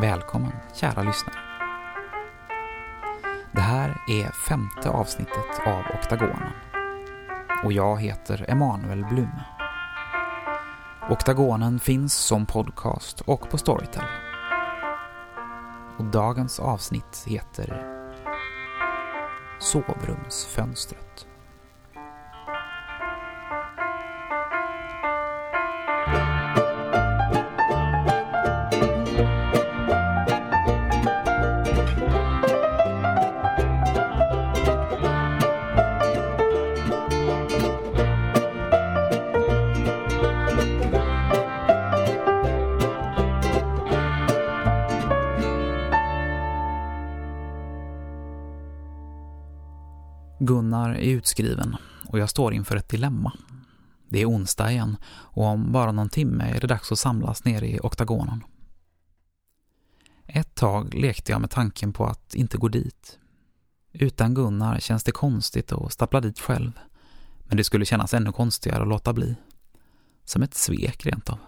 Välkommen, kära lyssnare. Det här är femte avsnittet av Oktagonen och jag heter Emanuel Blume. Oktagonen finns som podcast och på Storytel. Och dagens avsnitt heter Sovrumsfönstret. Gunnar och jag står inför ett dilemma. Det är onsdag igen och om bara någon timme är det dags att samlas nere i oktagonen. Ett tag lekte jag med tanken på att inte gå dit. Utan Gunnar känns det konstigt att stappla dit själv, men det skulle kännas ännu konstigare att låta bli. Som ett svek rent av.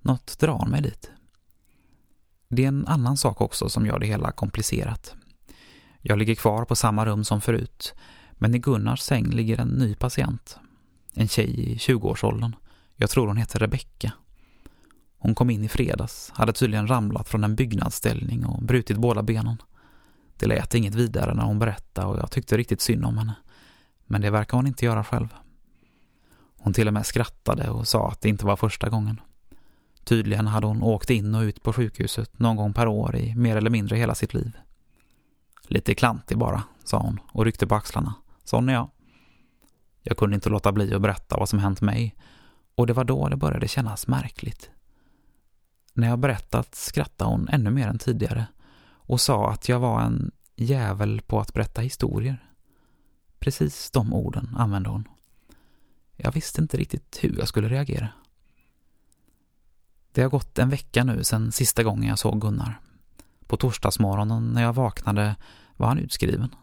Något drar mig dit. Det är en annan sak också som gör det hela komplicerat. Jag ligger kvar på samma rum som förut, men i Gunnars säng ligger en ny patient. En tjej i 20-årsåldern. Jag tror hon heter Rebecka. Hon kom in i fredags, hade tydligen ramlat från en byggnadsställning och brutit båda benen. Det lät inget vidare när hon berättade och jag tyckte riktigt synd om henne. Men det verkar hon inte göra själv. Hon till och med skrattade och sa att det inte var första gången. Tydligen hade hon åkt in och ut på sjukhuset någon gång per år i mer eller mindre hela sitt liv. Lite klantig bara, sa hon och ryckte på axlarna. Sån är jag. Jag kunde inte låta bli att berätta vad som hänt mig och det var då det började kännas märkligt. När jag berättat skrattade hon ännu mer än tidigare och sa att jag var en jävel på att berätta historier. Precis de orden använde hon. Jag visste inte riktigt hur jag skulle reagera. Det har gått en vecka nu sedan sista gången jag såg Gunnar. På torsdagsmorgonen när jag vaknade var han utskriven.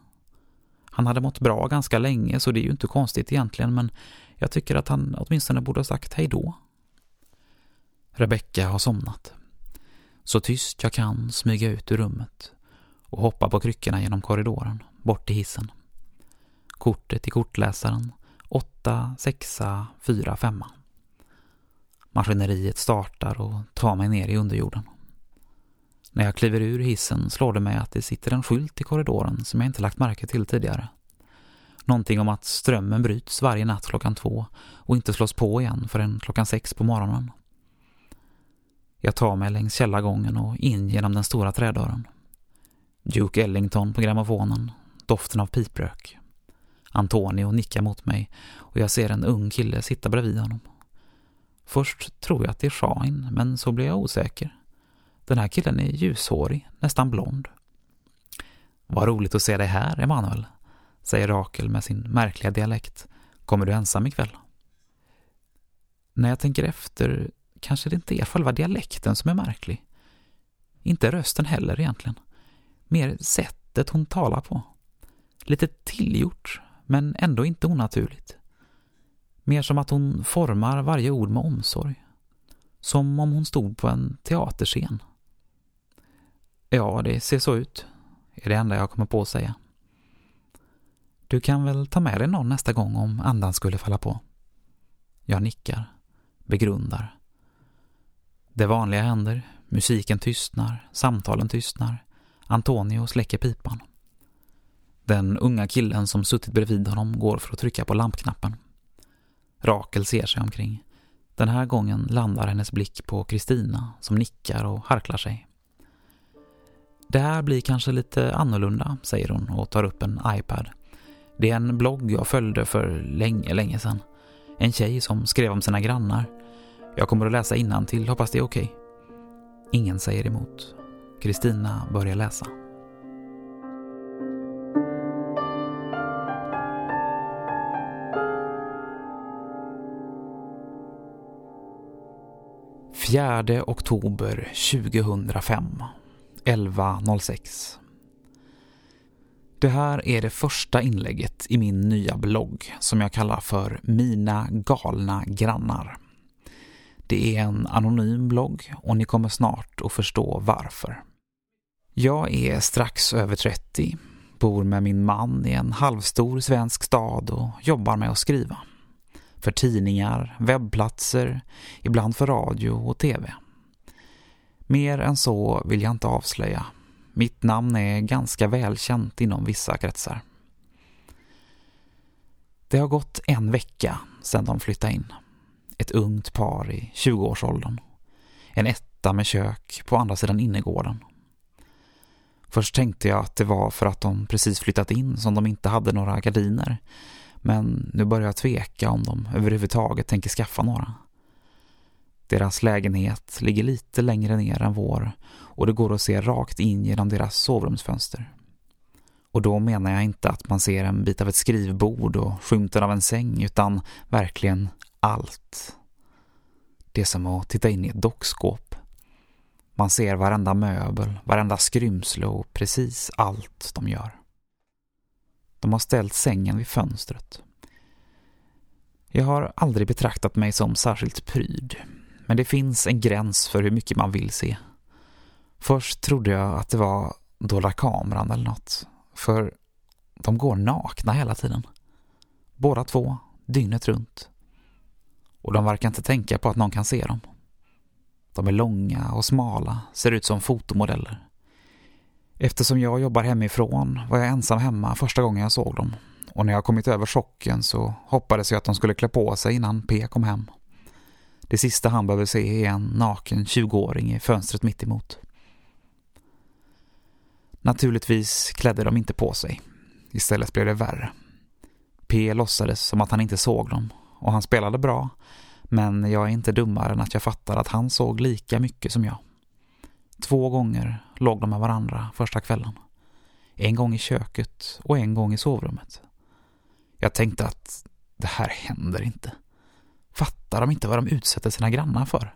Han hade mått bra ganska länge så det är ju inte konstigt egentligen men jag tycker att han åtminstone borde ha sagt hej då. Rebecka har somnat. Så tyst jag kan smyga ut ur rummet och hoppa på kryckorna genom korridoren, bort till hissen. Kortet i kortläsaren 8, 6, 4, 5. Maskineriet startar och tar mig ner i underjorden. När jag kliver ur hissen slår det mig att det sitter en skylt i korridoren som jag inte lagt märke till tidigare. Någonting om att strömmen bryts varje natt klockan två och inte slås på igen förrän klockan sex på morgonen. Jag tar mig längs källargången och in genom den stora trädörren. Duke Ellington på grammofonen, doften av piprök. Antonio nickar mot mig och jag ser en ung kille sitta bredvid honom. Först tror jag att det är Shain, men så blir jag osäker. Den här killen är ljushårig, nästan blond. Vad roligt att se dig här, Emanuel, säger Rakel med sin märkliga dialekt. Kommer du ensam ikväll? När jag tänker efter kanske det inte är själva dialekten som är märklig. Inte rösten heller egentligen. Mer sättet hon talar på. Lite tillgjort, men ändå inte onaturligt. Mer som att hon formar varje ord med omsorg. Som om hon stod på en teaterscen. Ja, det ser så ut, är det enda jag kommer på att säga. Du kan väl ta med dig någon nästa gång om andan skulle falla på? Jag nickar, begrundar. Det vanliga händer, musiken tystnar, samtalen tystnar. Antonio släcker pipan. Den unga killen som suttit bredvid honom går för att trycka på lampknappen. Rakel ser sig omkring. Den här gången landar hennes blick på Kristina som nickar och harklar sig. Det här blir kanske lite annorlunda, säger hon och tar upp en iPad. Det är en blogg jag följde för länge, länge sedan. En tjej som skrev om sina grannar. Jag kommer att läsa innan till, hoppas det är okej. Okay. Ingen säger emot. Kristina börjar läsa. Fjärde oktober 2005 11.06 Det här är det första inlägget i min nya blogg som jag kallar för Mina galna grannar. Det är en anonym blogg och ni kommer snart att förstå varför. Jag är strax över 30, bor med min man i en halvstor svensk stad och jobbar med att skriva. För tidningar, webbplatser, ibland för radio och tv. Mer än så vill jag inte avslöja. Mitt namn är ganska välkänt inom vissa kretsar. Det har gått en vecka sedan de flyttade in. Ett ungt par i 20-årsåldern. En etta med kök på andra sidan innergården. Först tänkte jag att det var för att de precis flyttat in som de inte hade några gardiner. Men nu börjar jag tveka om de överhuvudtaget tänker skaffa några. Deras lägenhet ligger lite längre ner än vår och det går att se rakt in genom deras sovrumsfönster. Och då menar jag inte att man ser en bit av ett skrivbord och skymten av en säng utan verkligen allt. Det är som att titta in i ett dockskåp. Man ser varenda möbel, varenda skrymsle och precis allt de gör. De har ställt sängen vid fönstret. Jag har aldrig betraktat mig som särskilt pryd, men det finns en gräns för hur mycket man vill se. Först trodde jag att det var dolda kameran eller något, för de går nakna hela tiden. Båda två, dygnet runt. Och de verkar inte tänka på att någon kan se dem. De är långa och smala, ser ut som fotomodeller. Eftersom jag jobbar hemifrån var jag ensam hemma första gången jag såg dem. Och när jag kommit över chocken så hoppades jag att de skulle klä på sig innan P kom hem. Det sista han behöver se är en naken 20-åring i fönstret mitt emot. Naturligtvis klädde de inte på sig. Istället blev det värre. P låtsades som att han inte såg dem och han spelade bra men jag är inte dummare än att jag fattar att han såg lika mycket som jag. Två gånger låg de med varandra första kvällen. En gång i köket och en gång i sovrummet. Jag tänkte att det här händer inte. Fattar de inte vad de utsätter sina grannar för?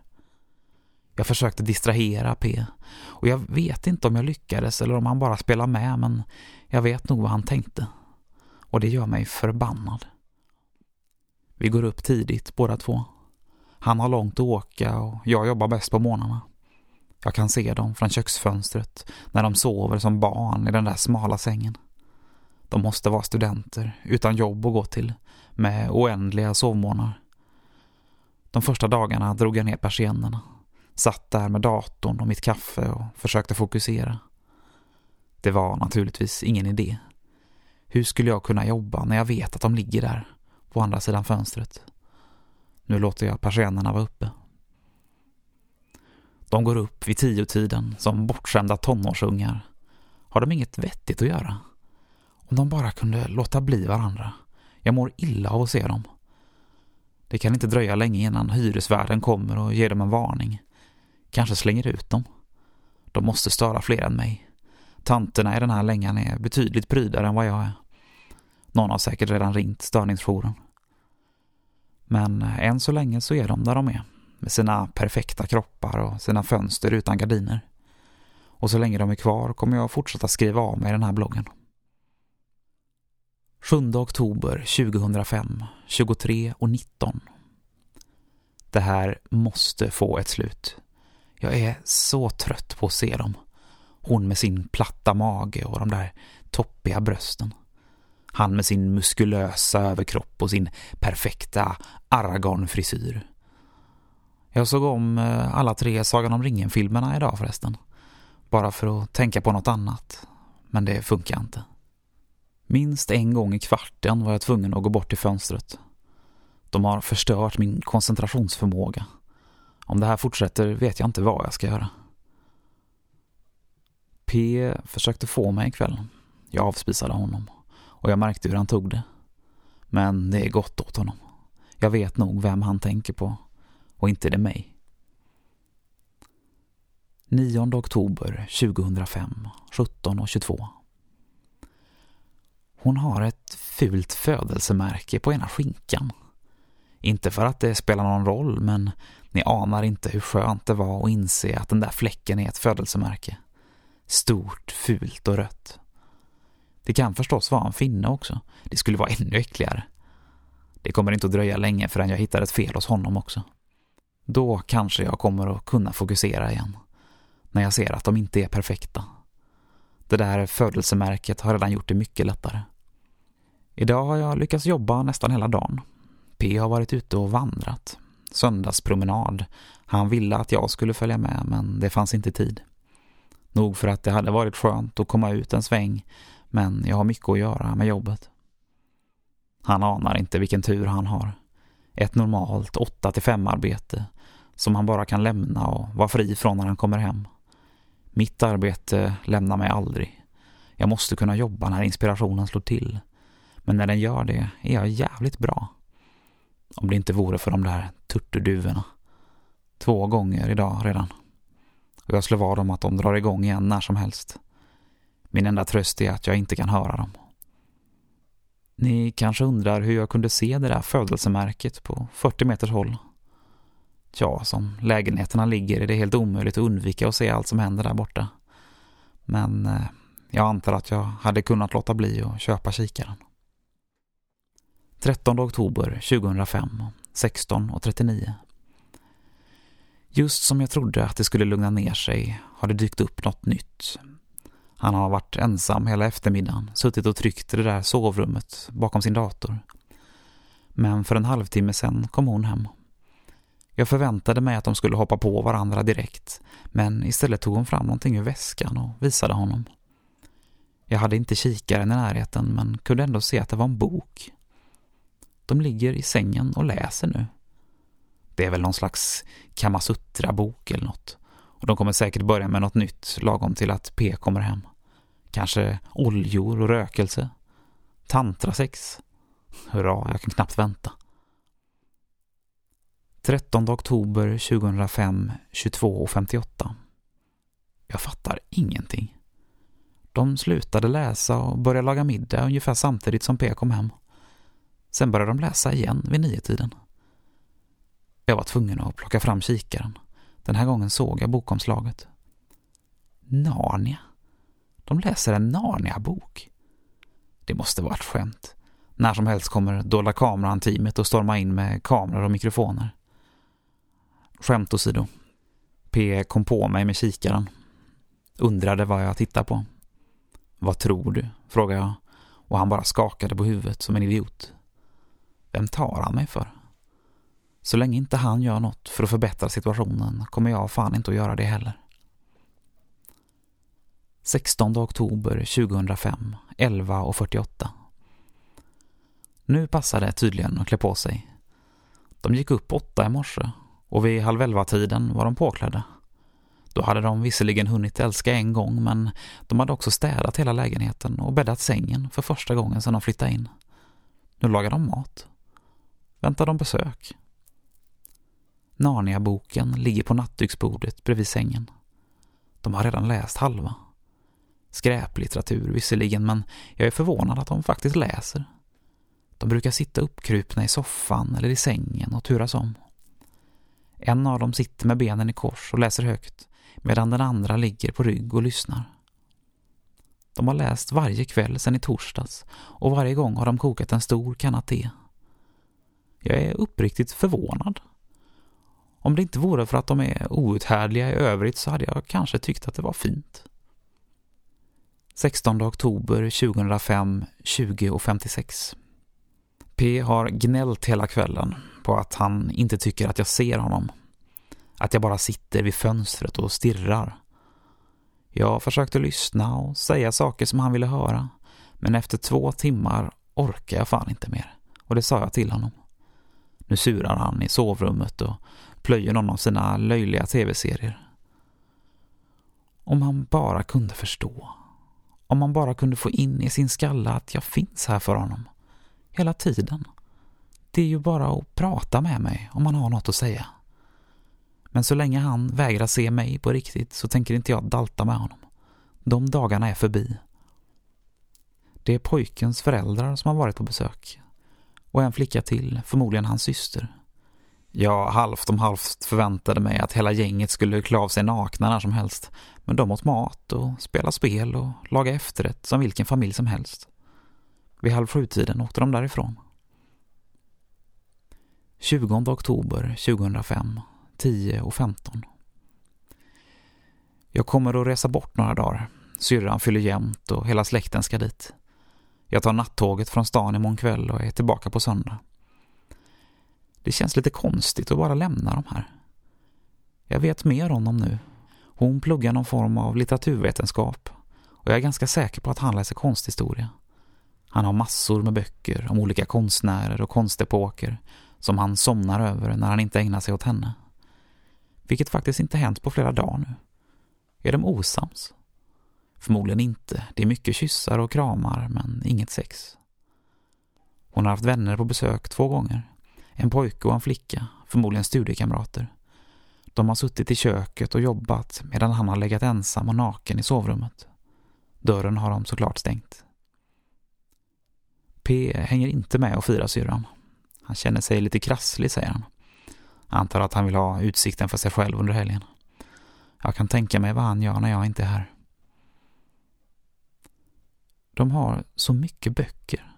Jag försökte distrahera P och jag vet inte om jag lyckades eller om han bara spelade med men jag vet nog vad han tänkte. Och det gör mig förbannad. Vi går upp tidigt båda två. Han har långt att åka och jag jobbar bäst på morgnarna. Jag kan se dem från köksfönstret när de sover som barn i den där smala sängen. De måste vara studenter utan jobb att gå till med oändliga sovmånader. De första dagarna drog jag ner persiennerna. Satt där med datorn och mitt kaffe och försökte fokusera. Det var naturligtvis ingen idé. Hur skulle jag kunna jobba när jag vet att de ligger där på andra sidan fönstret? Nu låter jag persiennerna vara uppe. De går upp vid tiotiden som bortskämda tonårsungar. Har de inget vettigt att göra? Om de bara kunde låta bli varandra. Jag mår illa av att se dem. Det kan inte dröja länge innan hyresvärden kommer och ger dem en varning. Kanske slänger ut dem. De måste störa fler än mig. Tanterna i den här längan är betydligt prydare än vad jag är. Någon har säkert redan ringt störningsjouren. Men eh, än så länge så är de där de är. Med sina perfekta kroppar och sina fönster utan gardiner. Och så länge de är kvar kommer jag fortsätta skriva av mig den här bloggen. 7 oktober 2005, 23 och 19. Det här måste få ett slut. Jag är så trött på att se dem. Hon med sin platta mage och de där toppiga brösten. Han med sin muskulösa överkropp och sin perfekta Aragorn-frisyr. Jag såg om eh, alla tre Sagan om ringen-filmerna idag förresten. Bara för att tänka på något annat. Men det funkar inte. Minst en gång i kvarten var jag tvungen att gå bort till fönstret. De har förstört min koncentrationsförmåga. Om det här fortsätter vet jag inte vad jag ska göra. P försökte få mig ikväll. Jag avspisade honom och jag märkte hur han tog det. Men det är gott åt honom. Jag vet nog vem han tänker på och inte det mig. 9 oktober 2005, 17.22 hon har ett fult födelsemärke på ena skinkan. Inte för att det spelar någon roll, men ni anar inte hur skönt det var att inse att den där fläcken är ett födelsemärke. Stort, fult och rött. Det kan förstås vara en finne också. Det skulle vara ännu äckligare. Det kommer inte att dröja länge förrän jag hittar ett fel hos honom också. Då kanske jag kommer att kunna fokusera igen. När jag ser att de inte är perfekta. Det där födelsemärket har redan gjort det mycket lättare. Idag har jag lyckats jobba nästan hela dagen. P har varit ute och vandrat. Söndagspromenad. Han ville att jag skulle följa med men det fanns inte tid. Nog för att det hade varit skönt att komma ut en sväng men jag har mycket att göra med jobbet. Han anar inte vilken tur han har. Ett normalt 8-5 arbete som han bara kan lämna och vara fri från när han kommer hem. Mitt arbete lämnar mig aldrig. Jag måste kunna jobba när inspirationen slår till. Men när den gör det är jag jävligt bra. Om det inte vore för de där turturduvorna. Två gånger idag redan. Och jag slår vad om att de drar igång igen när som helst. Min enda tröst är att jag inte kan höra dem. Ni kanske undrar hur jag kunde se det där födelsemärket på 40 meters håll. Ja, som lägenheterna ligger är det helt omöjligt att undvika att se allt som händer där borta. Men eh, jag antar att jag hade kunnat låta bli att köpa kikaren. 13 oktober 2005, 16.39. Just som jag trodde att det skulle lugna ner sig har det dykt upp något nytt. Han har varit ensam hela eftermiddagen, suttit och tryckt i det där sovrummet bakom sin dator. Men för en halvtimme sen kom hon hem. Jag förväntade mig att de skulle hoppa på varandra direkt, men istället tog hon fram någonting ur väskan och visade honom. Jag hade inte kikaren i närheten men kunde ändå se att det var en bok. De ligger i sängen och läser nu. Det är väl någon slags Kamasutra-bok eller något. Och de kommer säkert börja med något nytt lagom till att P kommer hem. Kanske oljor och rökelse. Tantrasex. Hurra, jag kan knappt vänta. 13 oktober 2005, 22.58. Jag fattar ingenting. De slutade läsa och började laga middag ungefär samtidigt som P kom hem. Sen började de läsa igen vid niotiden. Jag var tvungen att plocka fram kikaren. Den här gången såg jag bokomslaget. Narnia. De läser en Narnia-bok. Det måste vara ett skämt. När som helst kommer dolda kameran-teamet och storma in med kameror och mikrofoner. Skämt åsido. P kom på mig med kikaren. Undrade vad jag tittar på. Vad tror du? frågade jag och han bara skakade på huvudet som en idiot. Vem tar han mig för? Så länge inte han gör något för att förbättra situationen kommer jag fan inte att göra det heller. 16 oktober 2005, 11.48. Nu passade det tydligen att klä på sig. De gick upp åtta i morse och vid halv elva-tiden var de påklädda. Då hade de visserligen hunnit älska en gång men de hade också städat hela lägenheten och bäddat sängen för första gången sedan de flyttade in. Nu lagar de mat. Väntar de besök. Narnia-boken ligger på nattduksbordet bredvid sängen. De har redan läst halva. Skräplitteratur visserligen, men jag är förvånad att de faktiskt läser. De brukar sitta uppkrupna i soffan eller i sängen och turas om. En av dem sitter med benen i kors och läser högt, medan den andra ligger på rygg och lyssnar. De har läst varje kväll sedan i torsdags och varje gång har de kokat en stor kanna te. Jag är uppriktigt förvånad. Om det inte vore för att de är outhärdliga i övrigt så hade jag kanske tyckt att det var fint. 16 oktober 2005, 20.56. P har gnällt hela kvällen på att han inte tycker att jag ser honom. Att jag bara sitter vid fönstret och stirrar. Jag försökte lyssna och säga saker som han ville höra. Men efter två timmar orkar jag fan inte mer. Och det sa jag till honom. Nu surar han i sovrummet och plöjer någon av sina löjliga tv-serier. Om han bara kunde förstå. Om han bara kunde få in i sin skalle att jag finns här för honom. Hela tiden. Det är ju bara att prata med mig om man har något att säga. Men så länge han vägrar se mig på riktigt så tänker inte jag dalta med honom. De dagarna är förbi. Det är pojkens föräldrar som har varit på besök. Och en flicka till, förmodligen hans syster. Jag halvt om halvt förväntade mig att hela gänget skulle klä av sig nakna när som helst. Men de åt mat och spelade spel och lagade efterrätt som vilken familj som helst. Vid halv sju-tiden åkte de därifrån. 20 oktober 2005, 10 och 15. Jag kommer att resa bort några dagar. Syrran fyller jämnt och hela släkten ska dit. Jag tar nattåget från stan imorgon kväll och är tillbaka på söndag. Det känns lite konstigt att bara lämna dem här. Jag vet mer om dem nu. Hon pluggar någon form av litteraturvetenskap och jag är ganska säker på att han läser konsthistoria. Han har massor med böcker om olika konstnärer och konstepoker som han somnar över när han inte ägnar sig åt henne. Vilket faktiskt inte hänt på flera dagar nu. Är de osams? Förmodligen inte. Det är mycket kyssar och kramar, men inget sex. Hon har haft vänner på besök två gånger. En pojke och en flicka, förmodligen studiekamrater. De har suttit i köket och jobbat medan han har legat ensam och naken i sovrummet. Dörren har de såklart stängt. P hänger inte med och firar syrran. Han känner sig lite krasslig, säger han. Antar att han vill ha utsikten för sig själv under helgen. Jag kan tänka mig vad han gör när jag inte är här. De har så mycket böcker.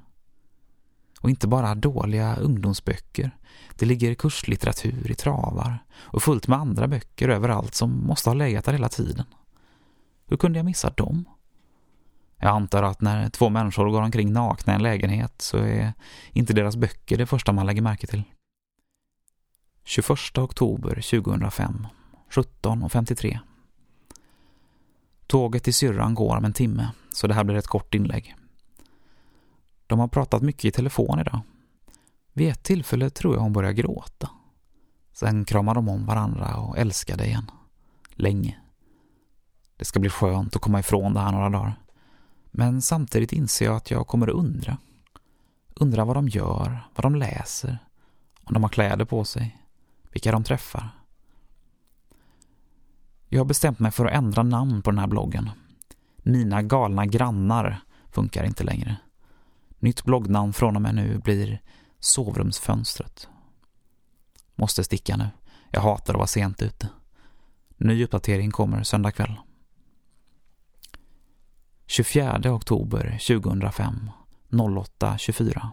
Och inte bara dåliga ungdomsböcker. Det ligger kurslitteratur i travar och fullt med andra böcker överallt som måste ha legat där hela tiden. Hur kunde jag missa dem? Jag antar att när två människor går omkring nakna i en lägenhet så är inte deras böcker det första man lägger märke till. 21 oktober 2005, 17.53. Tåget till syrran går om en timme, så det här blir ett kort inlägg. De har pratat mycket i telefon idag. Vid ett tillfälle tror jag hon börjar gråta. Sen kramar de om varandra och älskar det igen. Länge. Det ska bli skönt att komma ifrån det här några dagar. Men samtidigt inser jag att jag kommer att undra. Undra vad de gör, vad de läser, om de har kläder på sig, vilka de träffar. Jag har bestämt mig för att ändra namn på den här bloggen. Mina galna grannar funkar inte längre. Nytt bloggnamn från och med nu blir Sovrumsfönstret. Måste sticka nu. Jag hatar att vara sent ute. Ny uppdatering kommer söndag kväll. 24 oktober 2005 08.24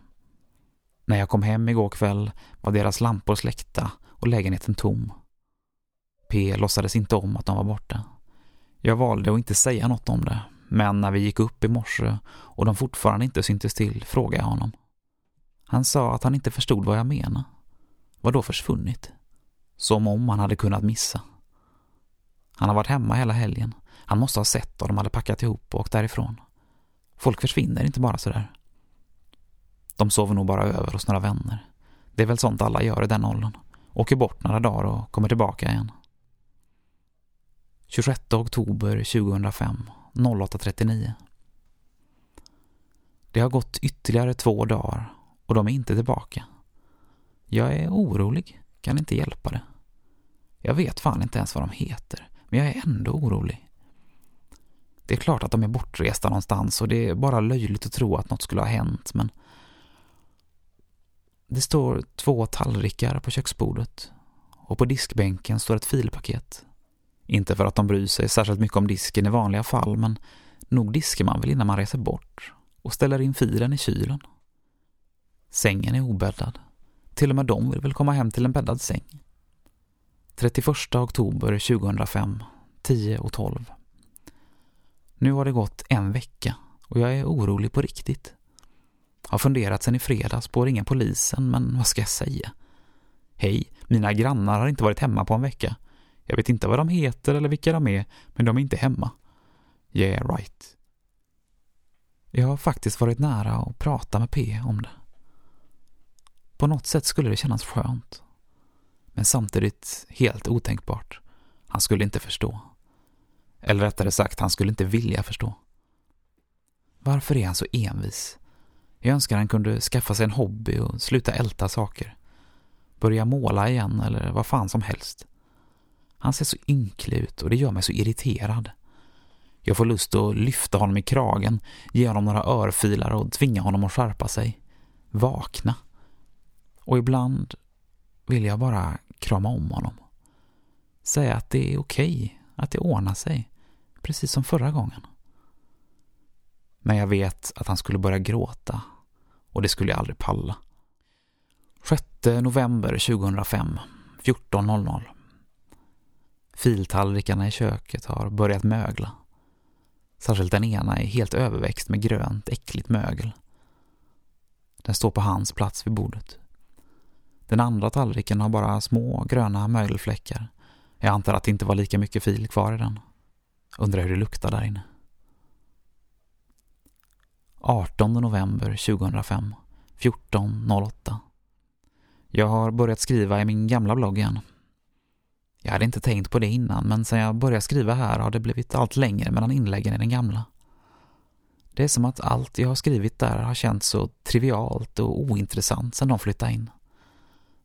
När jag kom hem igår kväll var deras lampor släckta och lägenheten tom. P låtsades inte om att de var borta. Jag valde att inte säga något om det, men när vi gick upp i morse och de fortfarande inte syntes till frågade jag honom. Han sa att han inte förstod vad jag menade. Vad då försvunnit? Som om han hade kunnat missa. Han har varit hemma hela helgen. Han måste ha sett vad de hade packat ihop och åkt därifrån. Folk försvinner inte bara sådär. De sover nog bara över hos några vänner. Det är väl sånt alla gör i den åldern. Åker bort några dagar och kommer tillbaka igen. 26 oktober 2005 08.39 Det har gått ytterligare två dagar och de är inte tillbaka. Jag är orolig, kan inte hjälpa det. Jag vet fan inte ens vad de heter, men jag är ändå orolig. Det är klart att de är bortresta någonstans och det är bara löjligt att tro att något skulle ha hänt, men det står två tallrikar på köksbordet och på diskbänken står ett filpaket. Inte för att de bryr sig särskilt mycket om disken i vanliga fall, men nog diskar man väl innan man reser bort och ställer in filen i kylen. Sängen är obäddad. Till och med de vill väl komma hem till en bäddad säng. 31 oktober 2005, 10 och 12. Nu har det gått en vecka och jag är orolig på riktigt. Har funderat sen i fredags på att ringa polisen, men vad ska jag säga? Hej, mina grannar har inte varit hemma på en vecka. Jag vet inte vad de heter eller vilka de är, men de är inte hemma. Yeah, right. Jag har faktiskt varit nära att prata med P om det. På något sätt skulle det kännas skönt. Men samtidigt helt otänkbart. Han skulle inte förstå. Eller rättare sagt, han skulle inte vilja förstå. Varför är han så envis? Jag önskar han kunde skaffa sig en hobby och sluta älta saker. Börja måla igen eller vad fan som helst. Han ser så ynklig ut och det gör mig så irriterad. Jag får lust att lyfta honom i kragen, ge honom några örfilar och tvinga honom att skärpa sig. Vakna. Och ibland vill jag bara krama om honom. Säga att det är okej, att det ordnar sig. Precis som förra gången. Men jag vet att han skulle börja gråta och det skulle jag aldrig palla. 6 november 2005, 14.00. Filtallrikarna i köket har börjat mögla. Särskilt den ena är helt överväxt med grönt, äckligt mögel. Den står på hans plats vid bordet. Den andra tallriken har bara små gröna mögelfläckar. Jag antar att det inte var lika mycket fil kvar i den. Undrar hur det luktar där inne. 18 november 2005 14.08 Jag har börjat skriva i min gamla blogg igen. Jag hade inte tänkt på det innan, men sen jag började skriva här har det blivit allt längre mellan inläggen i den gamla. Det är som att allt jag har skrivit där har känts så trivialt och ointressant sedan de flyttade in.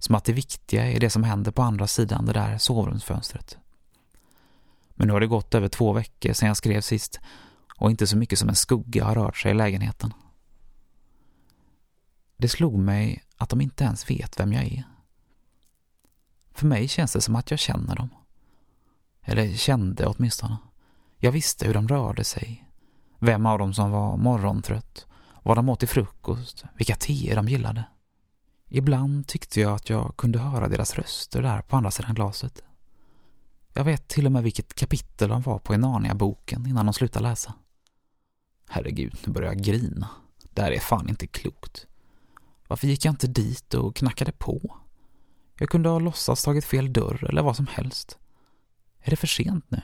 Som att det viktiga är det som händer på andra sidan det där sovrumsfönstret. Men nu har det gått över två veckor sedan jag skrev sist och inte så mycket som en skugga har rört sig i lägenheten. Det slog mig att de inte ens vet vem jag är. För mig känns det som att jag känner dem. Eller kände åtminstone. Jag visste hur de rörde sig. Vem av dem som var morgontrött. Vad de åt till frukost. Vilka teer de gillade. Ibland tyckte jag att jag kunde höra deras röster där på andra sidan glaset. Jag vet till och med vilket kapitel de var på i Narnia-boken innan de slutade läsa. Herregud, nu börjar jag grina. Det här är fan inte klokt. Varför gick jag inte dit och knackade på? Jag kunde ha låtsats tagit fel dörr eller vad som helst. Är det för sent nu?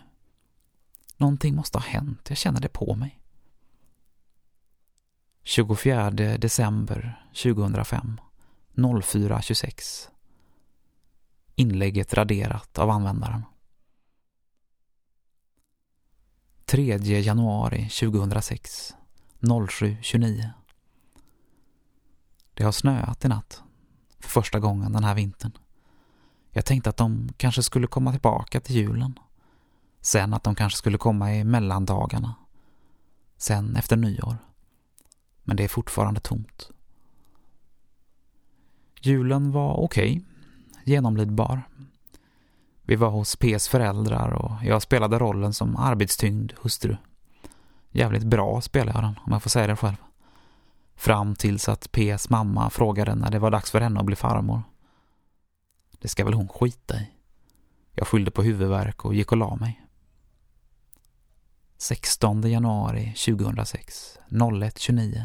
Någonting måste ha hänt, jag känner det på mig. 24 december 2005 04.26 Inlägget raderat av användaren. 3 januari 2006 07.29 Det har snöat i natt för första gången den här vintern. Jag tänkte att de kanske skulle komma tillbaka till julen. Sen att de kanske skulle komma i mellandagarna. Sen efter nyår. Men det är fortfarande tomt. Julen var okej. Okay. Genomlidbar. Vi var hos P's föräldrar och jag spelade rollen som arbetstyngd hustru. Jävligt bra spelade jag den, om jag får säga det själv. Fram tills att P's mamma frågade när det var dags för henne att bli farmor. Det ska väl hon skita i. Jag skyllde på huvudvärk och gick och la mig. 16 januari 2006 01.29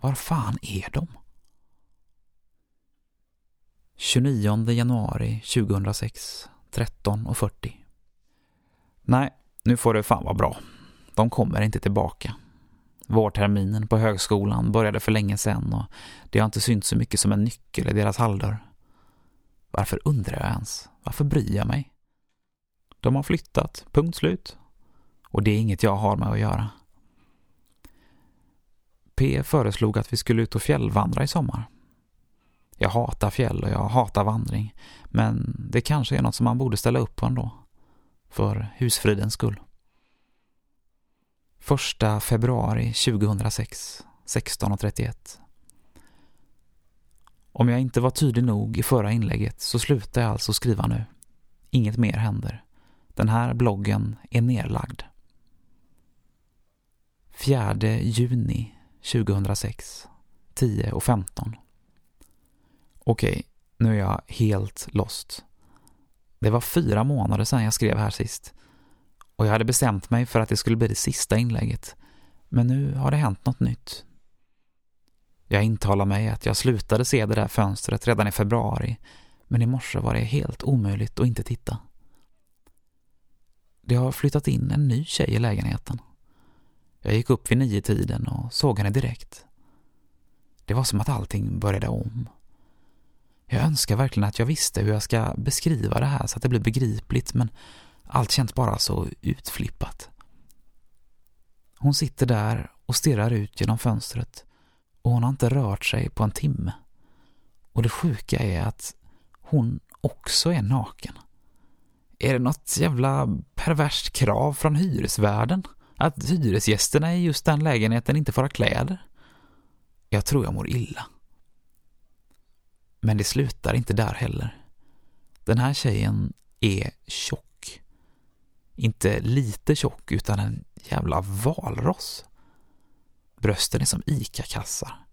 Var fan är de? 29 januari 2006 13.40 Nej, nu får det fan vara bra. De kommer inte tillbaka. Vårterminen på högskolan började för länge sedan och det har inte synts så mycket som en nyckel i deras halldörr. Varför undrar jag ens? Varför bryr jag mig? De har flyttat, punkt slut. Och det är inget jag har med att göra. P föreslog att vi skulle ut och fjällvandra i sommar. Jag hatar fjäll och jag hatar vandring, men det kanske är något som man borde ställa upp på ändå. För husfridens skull. Första februari 2006, 16.31. Om jag inte var tydlig nog i förra inlägget så slutar jag alltså skriva nu. Inget mer händer. Den här bloggen är nerlagd. 4 juni 2006, 10.15. Okej, nu är jag helt lost. Det var fyra månader sedan jag skrev här sist. Och jag hade bestämt mig för att det skulle bli det sista inlägget. Men nu har det hänt något nytt. Jag intalar mig att jag slutade se det där fönstret redan i februari, men i morse var det helt omöjligt att inte titta. Det har flyttat in en ny tjej i lägenheten. Jag gick upp vid nio tiden och såg henne direkt. Det var som att allting började om. Jag önskar verkligen att jag visste hur jag ska beskriva det här så att det blir begripligt, men allt känns bara så utflippat. Hon sitter där och stirrar ut genom fönstret och hon har inte rört sig på en timme. Och det sjuka är att hon också är naken. Är det något jävla perverst krav från hyresvärden? Att hyresgästerna i just den lägenheten inte får ha kläder? Jag tror jag mår illa. Men det slutar inte där heller. Den här tjejen är tjock. Inte lite tjock, utan en jävla valross. Brösten är som ICA-kassar.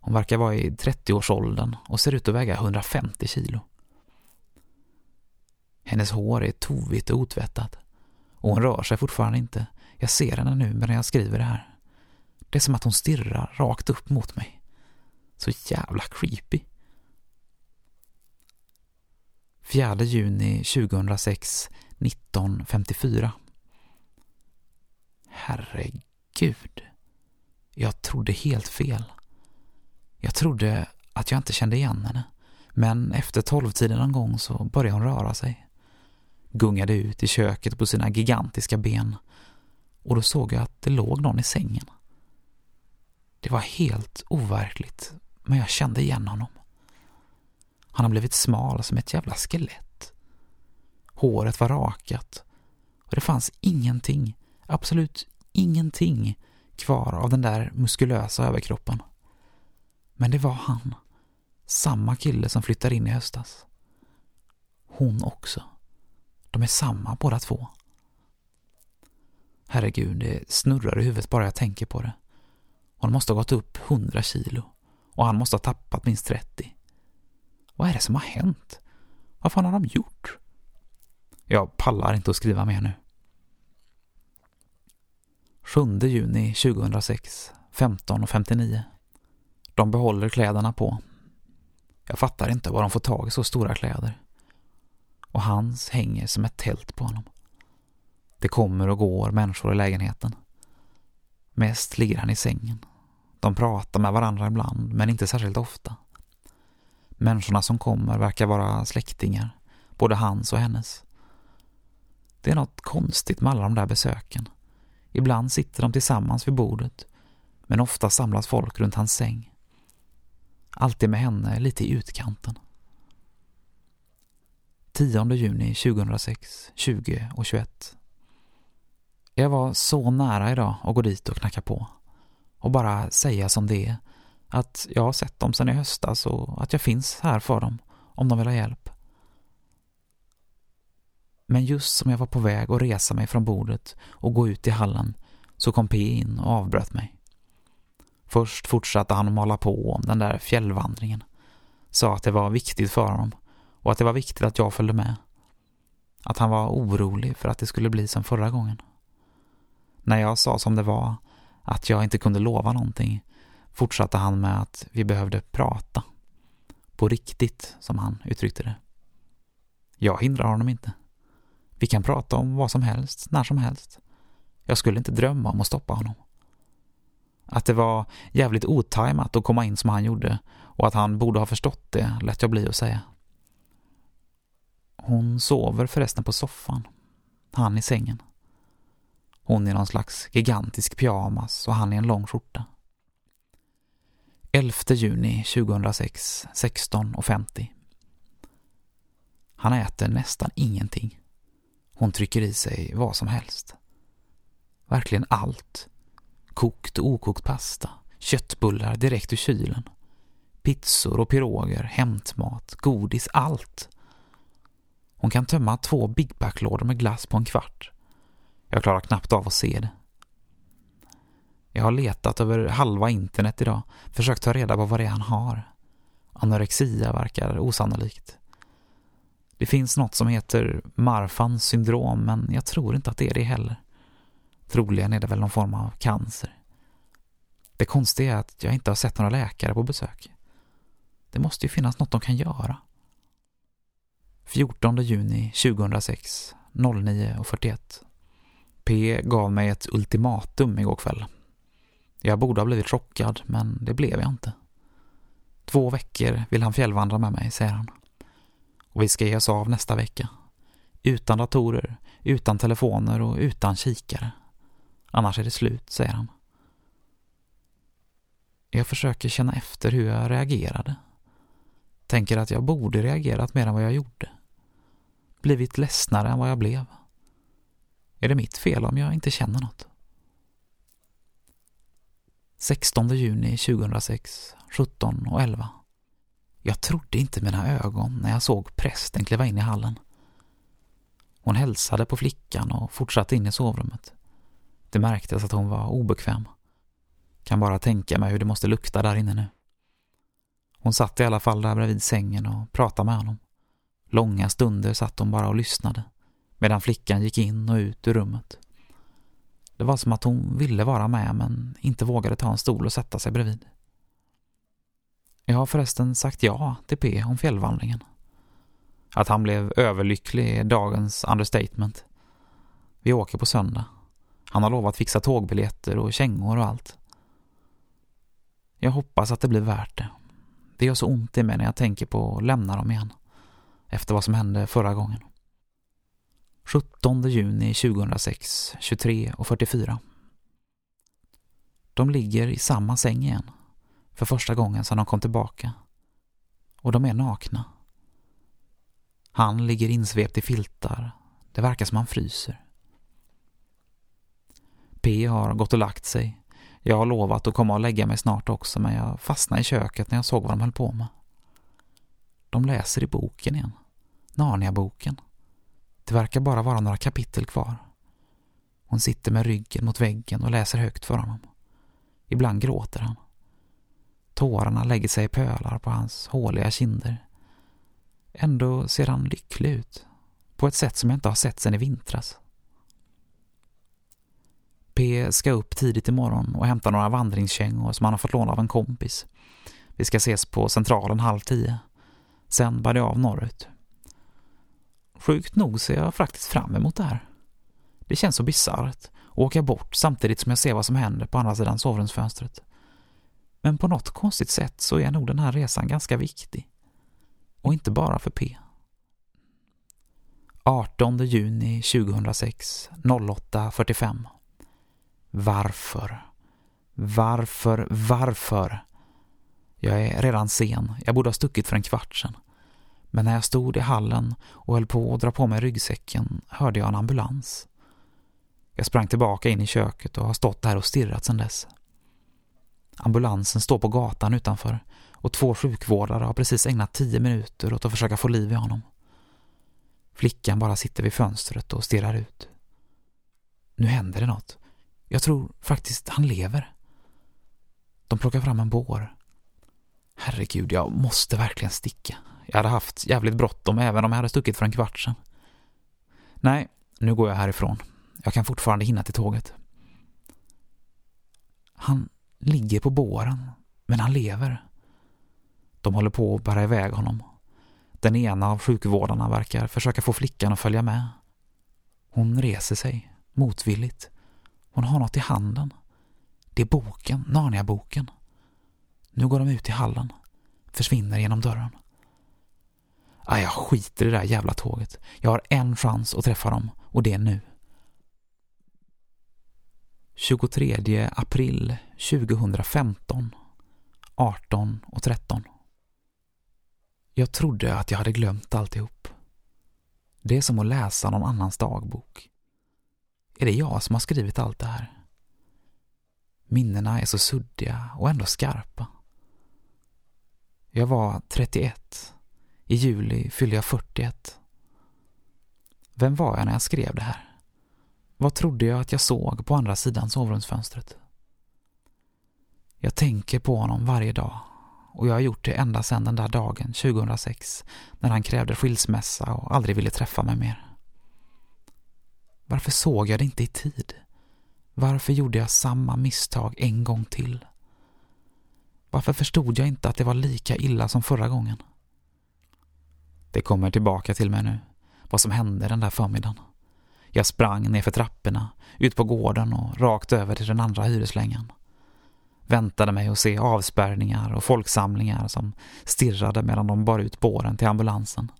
Hon verkar vara i 30-årsåldern och ser ut att väga 150 kilo. Hennes hår är tovigt och otvättat. Och hon rör sig fortfarande inte. Jag ser henne nu medan jag skriver det här. Det är som att hon stirrar rakt upp mot mig. Så jävla creepy. 4 juni 2006 1954 Herregud. Jag trodde helt fel. Jag trodde att jag inte kände igen henne. Men efter tolvtiden någon gång så började hon röra sig. Gungade ut i köket på sina gigantiska ben. Och då såg jag att det låg någon i sängen. Det var helt overkligt, men jag kände igen honom. Han har blivit smal som ett jävla skelett. Håret var rakat och det fanns ingenting, absolut ingenting kvar av den där muskulösa överkroppen. Men det var han. Samma kille som flyttade in i höstas. Hon också. De är samma båda två. Herregud, det snurrar i huvudet bara jag tänker på det. Hon måste ha gått upp hundra kilo och han måste ha tappat minst 30. Vad är det som har hänt? Vad fan har de gjort? Jag pallar inte att skriva mer nu. 7 juni 2006, 15.59. De behåller kläderna på. Jag fattar inte var de får tag i så stora kläder. Och hans hänger som ett tält på honom. Det kommer och går människor i lägenheten. Mest ligger han i sängen. De pratar med varandra ibland, men inte särskilt ofta. Människorna som kommer verkar vara släktingar, både hans och hennes. Det är något konstigt med alla de där besöken. Ibland sitter de tillsammans vid bordet, men ofta samlas folk runt hans säng. Alltid med henne lite i utkanten. 10 juni 2006, 20 och 21. Jag var så nära idag att gå dit och knacka på. Och bara säga som det är. Att jag har sett dem sedan i höstas och att jag finns här för dem om de vill ha hjälp. Men just som jag var på väg att resa mig från bordet och gå ut i hallen så kom P in och avbröt mig. Först fortsatte han att mala på om den där fjällvandringen. Sa att det var viktigt för honom och att det var viktigt att jag följde med. Att han var orolig för att det skulle bli som förra gången. När jag sa som det var, att jag inte kunde lova någonting, fortsatte han med att vi behövde prata. På riktigt, som han uttryckte det. Jag hindrar honom inte. Vi kan prata om vad som helst, när som helst. Jag skulle inte drömma om att stoppa honom. Att det var jävligt otajmat att komma in som han gjorde och att han borde ha förstått det lät jag bli att säga. Hon sover förresten på soffan. Han i sängen. Hon i någon slags gigantisk pyjamas och han i en lång skjorta. 11 juni 2006, 16.50. Han äter nästan ingenting. Hon trycker i sig vad som helst. Verkligen allt. Kokt och okokt pasta, köttbullar direkt ur kylen, pizzor och piroger, hämtmat, godis, allt. Hon kan tömma två Big Pack-lådor med glass på en kvart. Jag klarar knappt av att se det. Jag har letat över halva internet idag, försökt ta reda på vad det är han har. Anorexia verkar osannolikt. Det finns något som heter Marfans syndrom, men jag tror inte att det är det heller. Troligen är det väl någon form av cancer. Det konstiga är att jag inte har sett några läkare på besök. Det måste ju finnas något de kan göra. 14 juni 2006, 09.41. P gav mig ett ultimatum igår kväll. Jag borde ha blivit chockad, men det blev jag inte. Två veckor vill han fjällvandra med mig, säger han. Och vi ska ge oss av nästa vecka. Utan datorer, utan telefoner och utan kikare. Annars är det slut, säger han. Jag försöker känna efter hur jag reagerade. Tänker att jag borde reagerat mer än vad jag gjorde. Blivit ledsnare än vad jag blev. Är det mitt fel om jag inte känner något? 16 juni 2006, 17 och 11. Jag trodde inte mina ögon när jag såg prästen kliva in i hallen. Hon hälsade på flickan och fortsatte in i sovrummet. Det märktes att hon var obekväm. Kan bara tänka mig hur det måste lukta där inne nu. Hon satt i alla fall där bredvid sängen och pratade med honom. Långa stunder satt hon bara och lyssnade medan flickan gick in och ut ur rummet. Det var som att hon ville vara med men inte vågade ta en stol och sätta sig bredvid. Jag har förresten sagt ja till P om fjällvandringen. Att han blev överlycklig är dagens understatement. Vi åker på söndag. Han har lovat fixa tågbiljetter och kängor och allt. Jag hoppas att det blir värt det. Det gör så ont i mig när jag tänker på att lämna dem igen. Efter vad som hände förra gången. 17 juni 2006, 23 och 44. De ligger i samma säng igen. För första gången sedan de kom tillbaka. Och de är nakna. Han ligger insvept i filtar. Det verkar som han fryser. P har gått och lagt sig. Jag har lovat att komma och lägga mig snart också men jag fastnade i köket när jag såg vad de höll på med. De läser i boken igen. Narnia-boken. Det verkar bara vara några kapitel kvar. Hon sitter med ryggen mot väggen och läser högt för honom. Ibland gråter han. Tårarna lägger sig i pölar på hans håliga kinder. Ändå ser han lycklig ut. På ett sätt som jag inte har sett sedan i vintras. P ska upp tidigt imorgon och hämta några vandringskängor som han har fått låna av en kompis. Vi ska ses på centralen halv tio. Sen bär det av norrut. Sjukt nog ser jag faktiskt fram emot det här. Det känns så bisarrt att åka bort samtidigt som jag ser vad som händer på andra sidan sovrumsfönstret. Men på något konstigt sätt så är nog den här resan ganska viktig. Och inte bara för P. 18 juni 2006, 08.45. Varför? Varför? Varför? Jag är redan sen. Jag borde ha stuckit för en kvart sedan. Men när jag stod i hallen och höll på att dra på mig ryggsäcken hörde jag en ambulans. Jag sprang tillbaka in i köket och har stått där och stirrat sedan dess. Ambulansen står på gatan utanför och två sjukvårdare har precis ägnat tio minuter åt att försöka få liv i honom. Flickan bara sitter vid fönstret och stirrar ut. Nu händer det något. Jag tror faktiskt han lever. De plockar fram en bår. Herregud, jag måste verkligen sticka. Jag hade haft jävligt bråttom även om jag hade stuckit för en kvart sedan. Nej, nu går jag härifrån. Jag kan fortfarande hinna till tåget. Han ligger på båren, men han lever. De håller på att bära iväg honom. Den ena av sjukvårdarna verkar försöka få flickan att följa med. Hon reser sig, motvilligt. Hon har något i handen. Det är boken, Narnia-boken. Nu går de ut i hallen, försvinner genom dörren. Ah, jag skiter i det där jävla tåget. Jag har en chans att träffa dem och det är nu. 23 april 2015 18 och 13 Jag trodde att jag hade glömt alltihop. Det är som att läsa någon annans dagbok. Är det jag som har skrivit allt det här? Minnena är så suddiga och ändå skarpa. Jag var 31. I juli fyllde jag 41. Vem var jag när jag skrev det här? Vad trodde jag att jag såg på andra sidan sovrumsfönstret? Jag tänker på honom varje dag och jag har gjort det ända sedan den där dagen 2006 när han krävde skilsmässa och aldrig ville träffa mig mer. Varför såg jag det inte i tid? Varför gjorde jag samma misstag en gång till? Varför förstod jag inte att det var lika illa som förra gången? Det kommer tillbaka till mig nu, vad som hände den där förmiddagen. Jag sprang ner för trapporna, ut på gården och rakt över till den andra hyreslängan. Väntade mig att se avspärrningar och folksamlingar som stirrade medan de bar ut båren till ambulansen.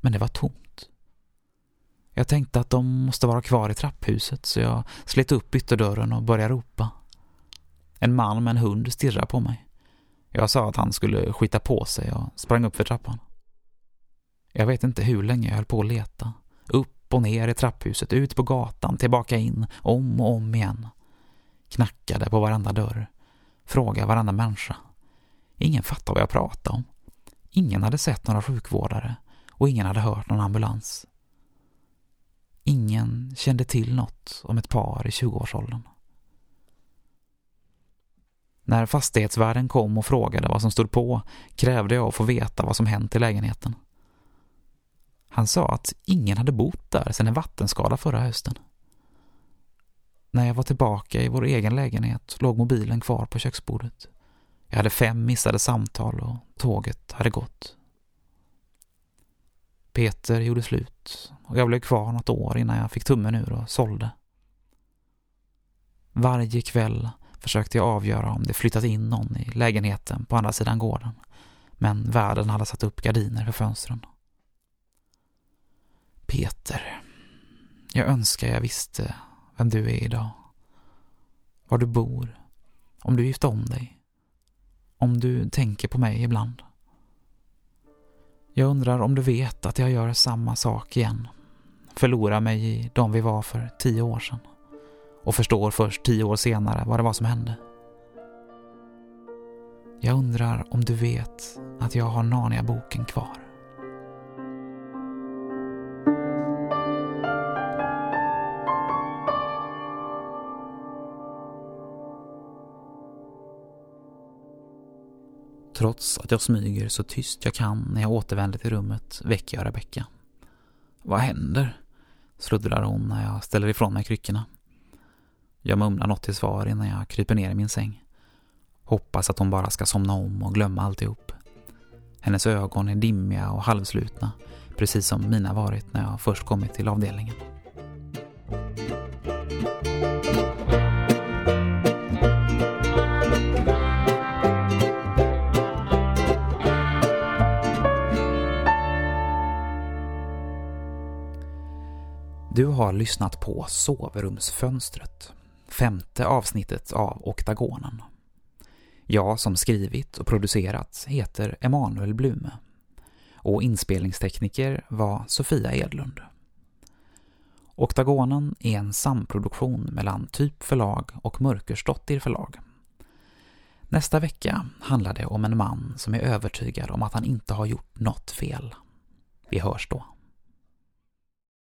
Men det var tomt. Jag tänkte att de måste vara kvar i trapphuset så jag slet upp ytterdörren och började ropa. En man med en hund stirrade på mig. Jag sa att han skulle skita på sig och sprang upp för trappan. Jag vet inte hur länge jag höll på att leta. Upp och ner i trapphuset, ut på gatan, tillbaka in, om och om igen. Knackade på varenda dörr. Frågade varenda människa. Ingen fattade vad jag pratade om. Ingen hade sett några sjukvårdare och ingen hade hört någon ambulans. Ingen kände till något om ett par i 20-årsåldern. När fastighetsvärden kom och frågade vad som stod på krävde jag att få veta vad som hänt i lägenheten. Han sa att ingen hade bott där sedan en vattenskada förra hösten. När jag var tillbaka i vår egen lägenhet låg mobilen kvar på köksbordet. Jag hade fem missade samtal och tåget hade gått. Peter gjorde slut och jag blev kvar något år innan jag fick tummen ur och sålde. Varje kväll försökte jag avgöra om det flyttat in någon i lägenheten på andra sidan gården. Men värden hade satt upp gardiner för fönstren. Peter, jag önskar jag visste vem du är idag. Var du bor. Om du gift om dig. Om du tänker på mig ibland. Jag undrar om du vet att jag gör samma sak igen. Förlorar mig i de vi var för tio år sedan. Och förstår först tio år senare vad det var som hände. Jag undrar om du vet att jag har Narnia-boken kvar. Trots att jag smyger så tyst jag kan när jag återvänder till rummet väcker jag Rebecka. Vad händer? sluddrar hon när jag ställer ifrån mig kryckorna. Jag mumlar något till svar innan jag kryper ner i min säng. Hoppas att hon bara ska somna om och glömma alltihop. Hennes ögon är dimmiga och halvslutna, precis som mina varit när jag först kommit till avdelningen. Du har lyssnat på Sovrumsfönstret, femte avsnittet av Oktagonen. Jag som skrivit och producerat heter Emanuel Blume och inspelningstekniker var Sofia Edlund. Oktagonen är en samproduktion mellan Typ förlag och Mörkersdottir förlag. Nästa vecka handlar det om en man som är övertygad om att han inte har gjort något fel. Vi hörs då.